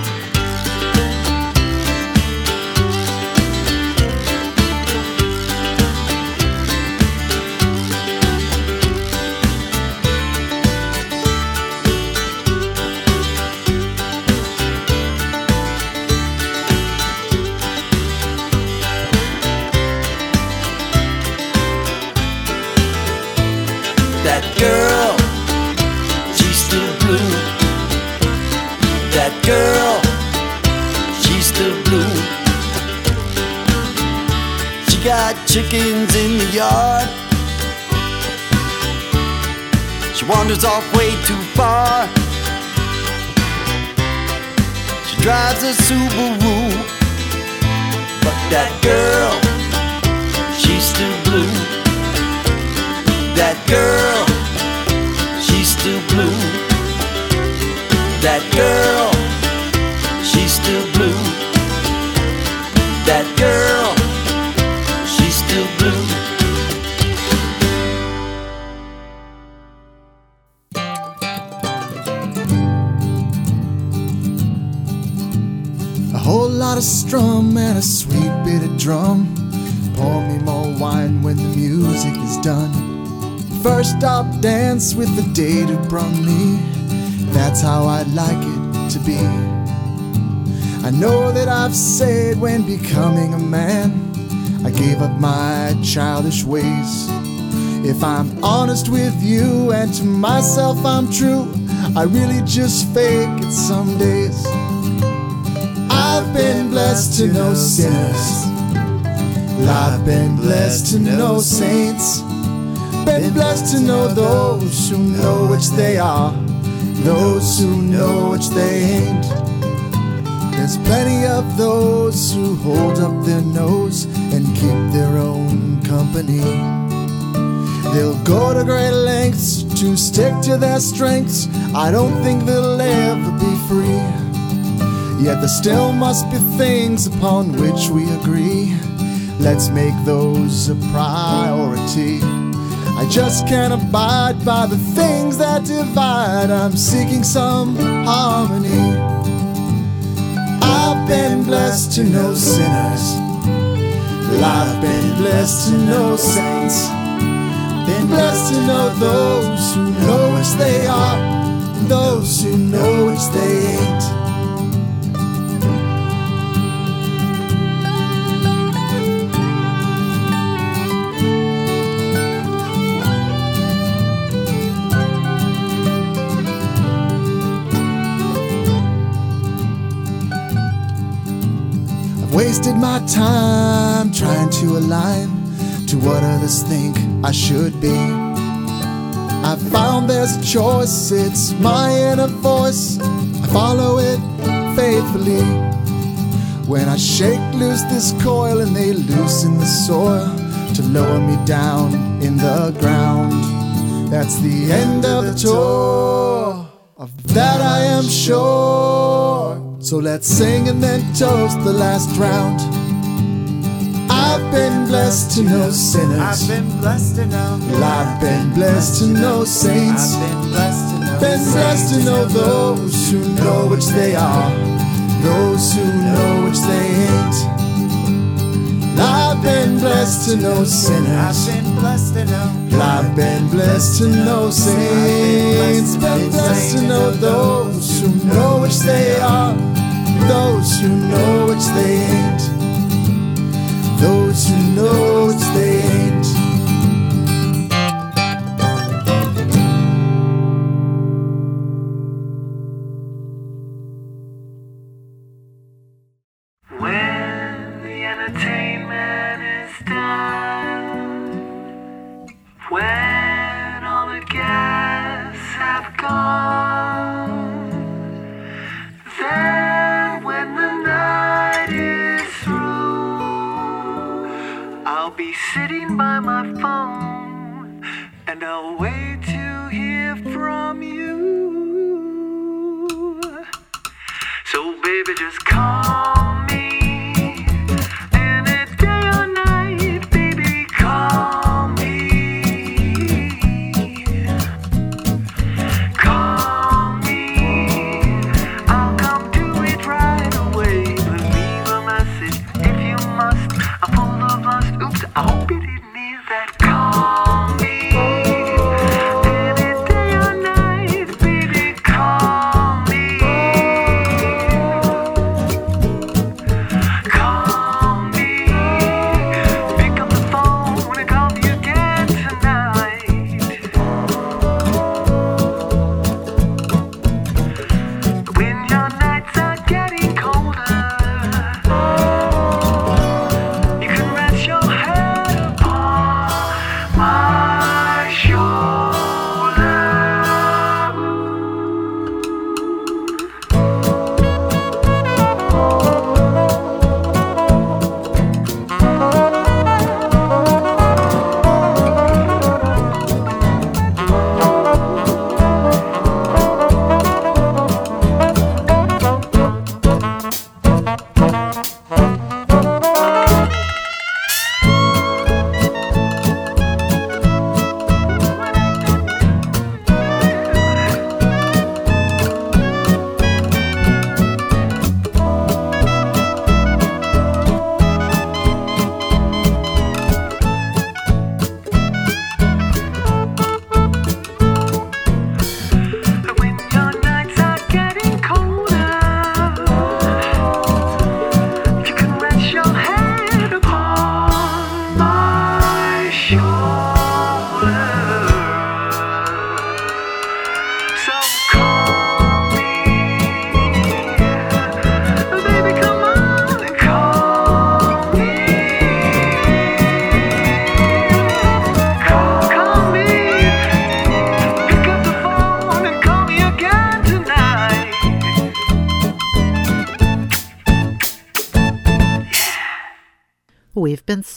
chickens in the yard. She wanders off way too far. She drives a Subaru, but that girl, she's still blue. That girl, she's still blue. That girl, she's still blue. That girl. Of strum and a sweet bit of drum. Pour me more wine when the music is done. First I'll dance with the date who brung me. That's how I'd like it to be. I know that I've said when becoming a man, I gave up my childish ways. If I'm honest with you and to myself I'm true, I really just fake it some days. I've been blessed to know sinners. I've been blessed to know saints. Been blessed to know those who know which they are, those who know which they ain't. There's plenty of those who hold up their nose and keep their own company. They'll go to great lengths to stick to their strengths. I don't think they'll ever be free. Yet there still must be things upon which we agree. Let's make those a priority. I just can't abide by the things that divide. I'm seeking some harmony. I've been blessed to know sinners. I've been blessed to know saints. Been blessed to know those who know which they are, and those who know which they ain't. Wasted my time trying to align to what others think I should be. I found there's a choice, it's my inner voice. I follow it faithfully. When I shake loose this coil and they loosen the soil to lower me down in the ground. That's the end of the tour. Of that I am sure. So let's sing and then toast the last round. I've been blessed to know sinners. I've been blessed to know. I've been blessed to know saints. I've been blessed to know. Been blessed to know those who know which they are, those who know which they ain't. I've been blessed to know sinners. I've been blessed to know. I've been blessed to know saints. I've Been blessed to know those who know which they are, those who know they ain't. Those who know they ain't.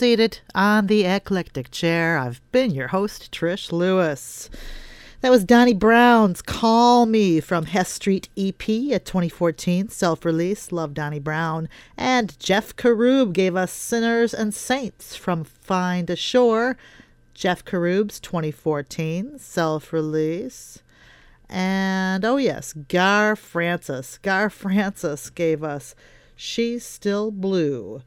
Seated on the eclectic chair. I've been your host, Trish Lewis. That was Donnie Brown's Call Me from Hess Street EP, a 2014 self release. Love Donnie Brown. And Jeff Karoub gave us Sinners and Saints from Find a Shore. Jeff Karoub's 2014 self release. And oh, yes, Gar Francis. Gar Francis gave us She's Still Blue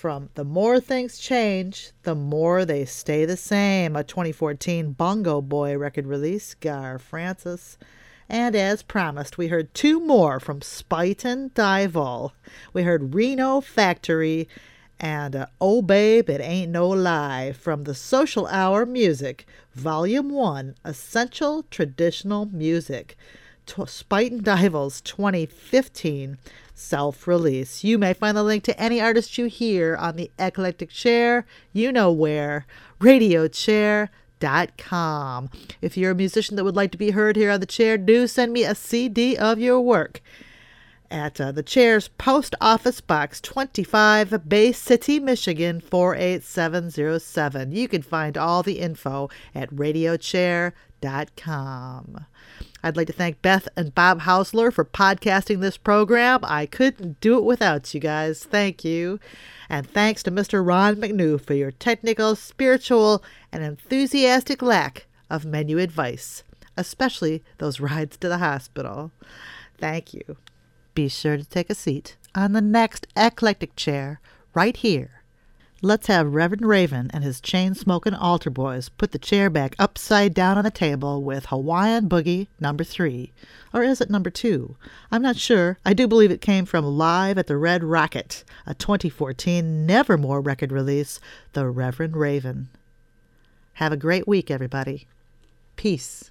from The More Things Change, The More They Stay the Same, a 2014 Bongo Boy record release, Gar Francis. And as promised, we heard two more from Spuyten Duyvil. We heard Reno Factory and uh, Oh Babe, It Ain't No Lie from the Social Hour Music, Volume 1, Essential Traditional Music, T- Spuyten Duyvil's 2015 self release. You may find the link to any artist you hear on the Eclectic Chair, you know where, radiochair.com. If you're a musician that would like to be heard here on the chair, do send me a CD of your work at uh, the chair's post office box 25 bay city michigan 48707 you can find all the info at radiochair.com i'd like to thank beth and bob hausler for podcasting this program. I couldn't do it without you guys. Thank you. And thanks to mr ron mcnew for your technical spiritual and enthusiastic lack of menu advice especially those rides to the hospital. Thank you. Be sure to take a seat on the next eclectic chair right here. Let's have Reverend Raven and his chain smoking altar boys put the chair back upside down on the table with Hawaiian Boogie number three. Or is it number two? I'm not sure. I do believe it came from Live at the Red Rocket, a 2014 Nevermore record release, The Reverend Raven. Have a great week, everybody. Peace.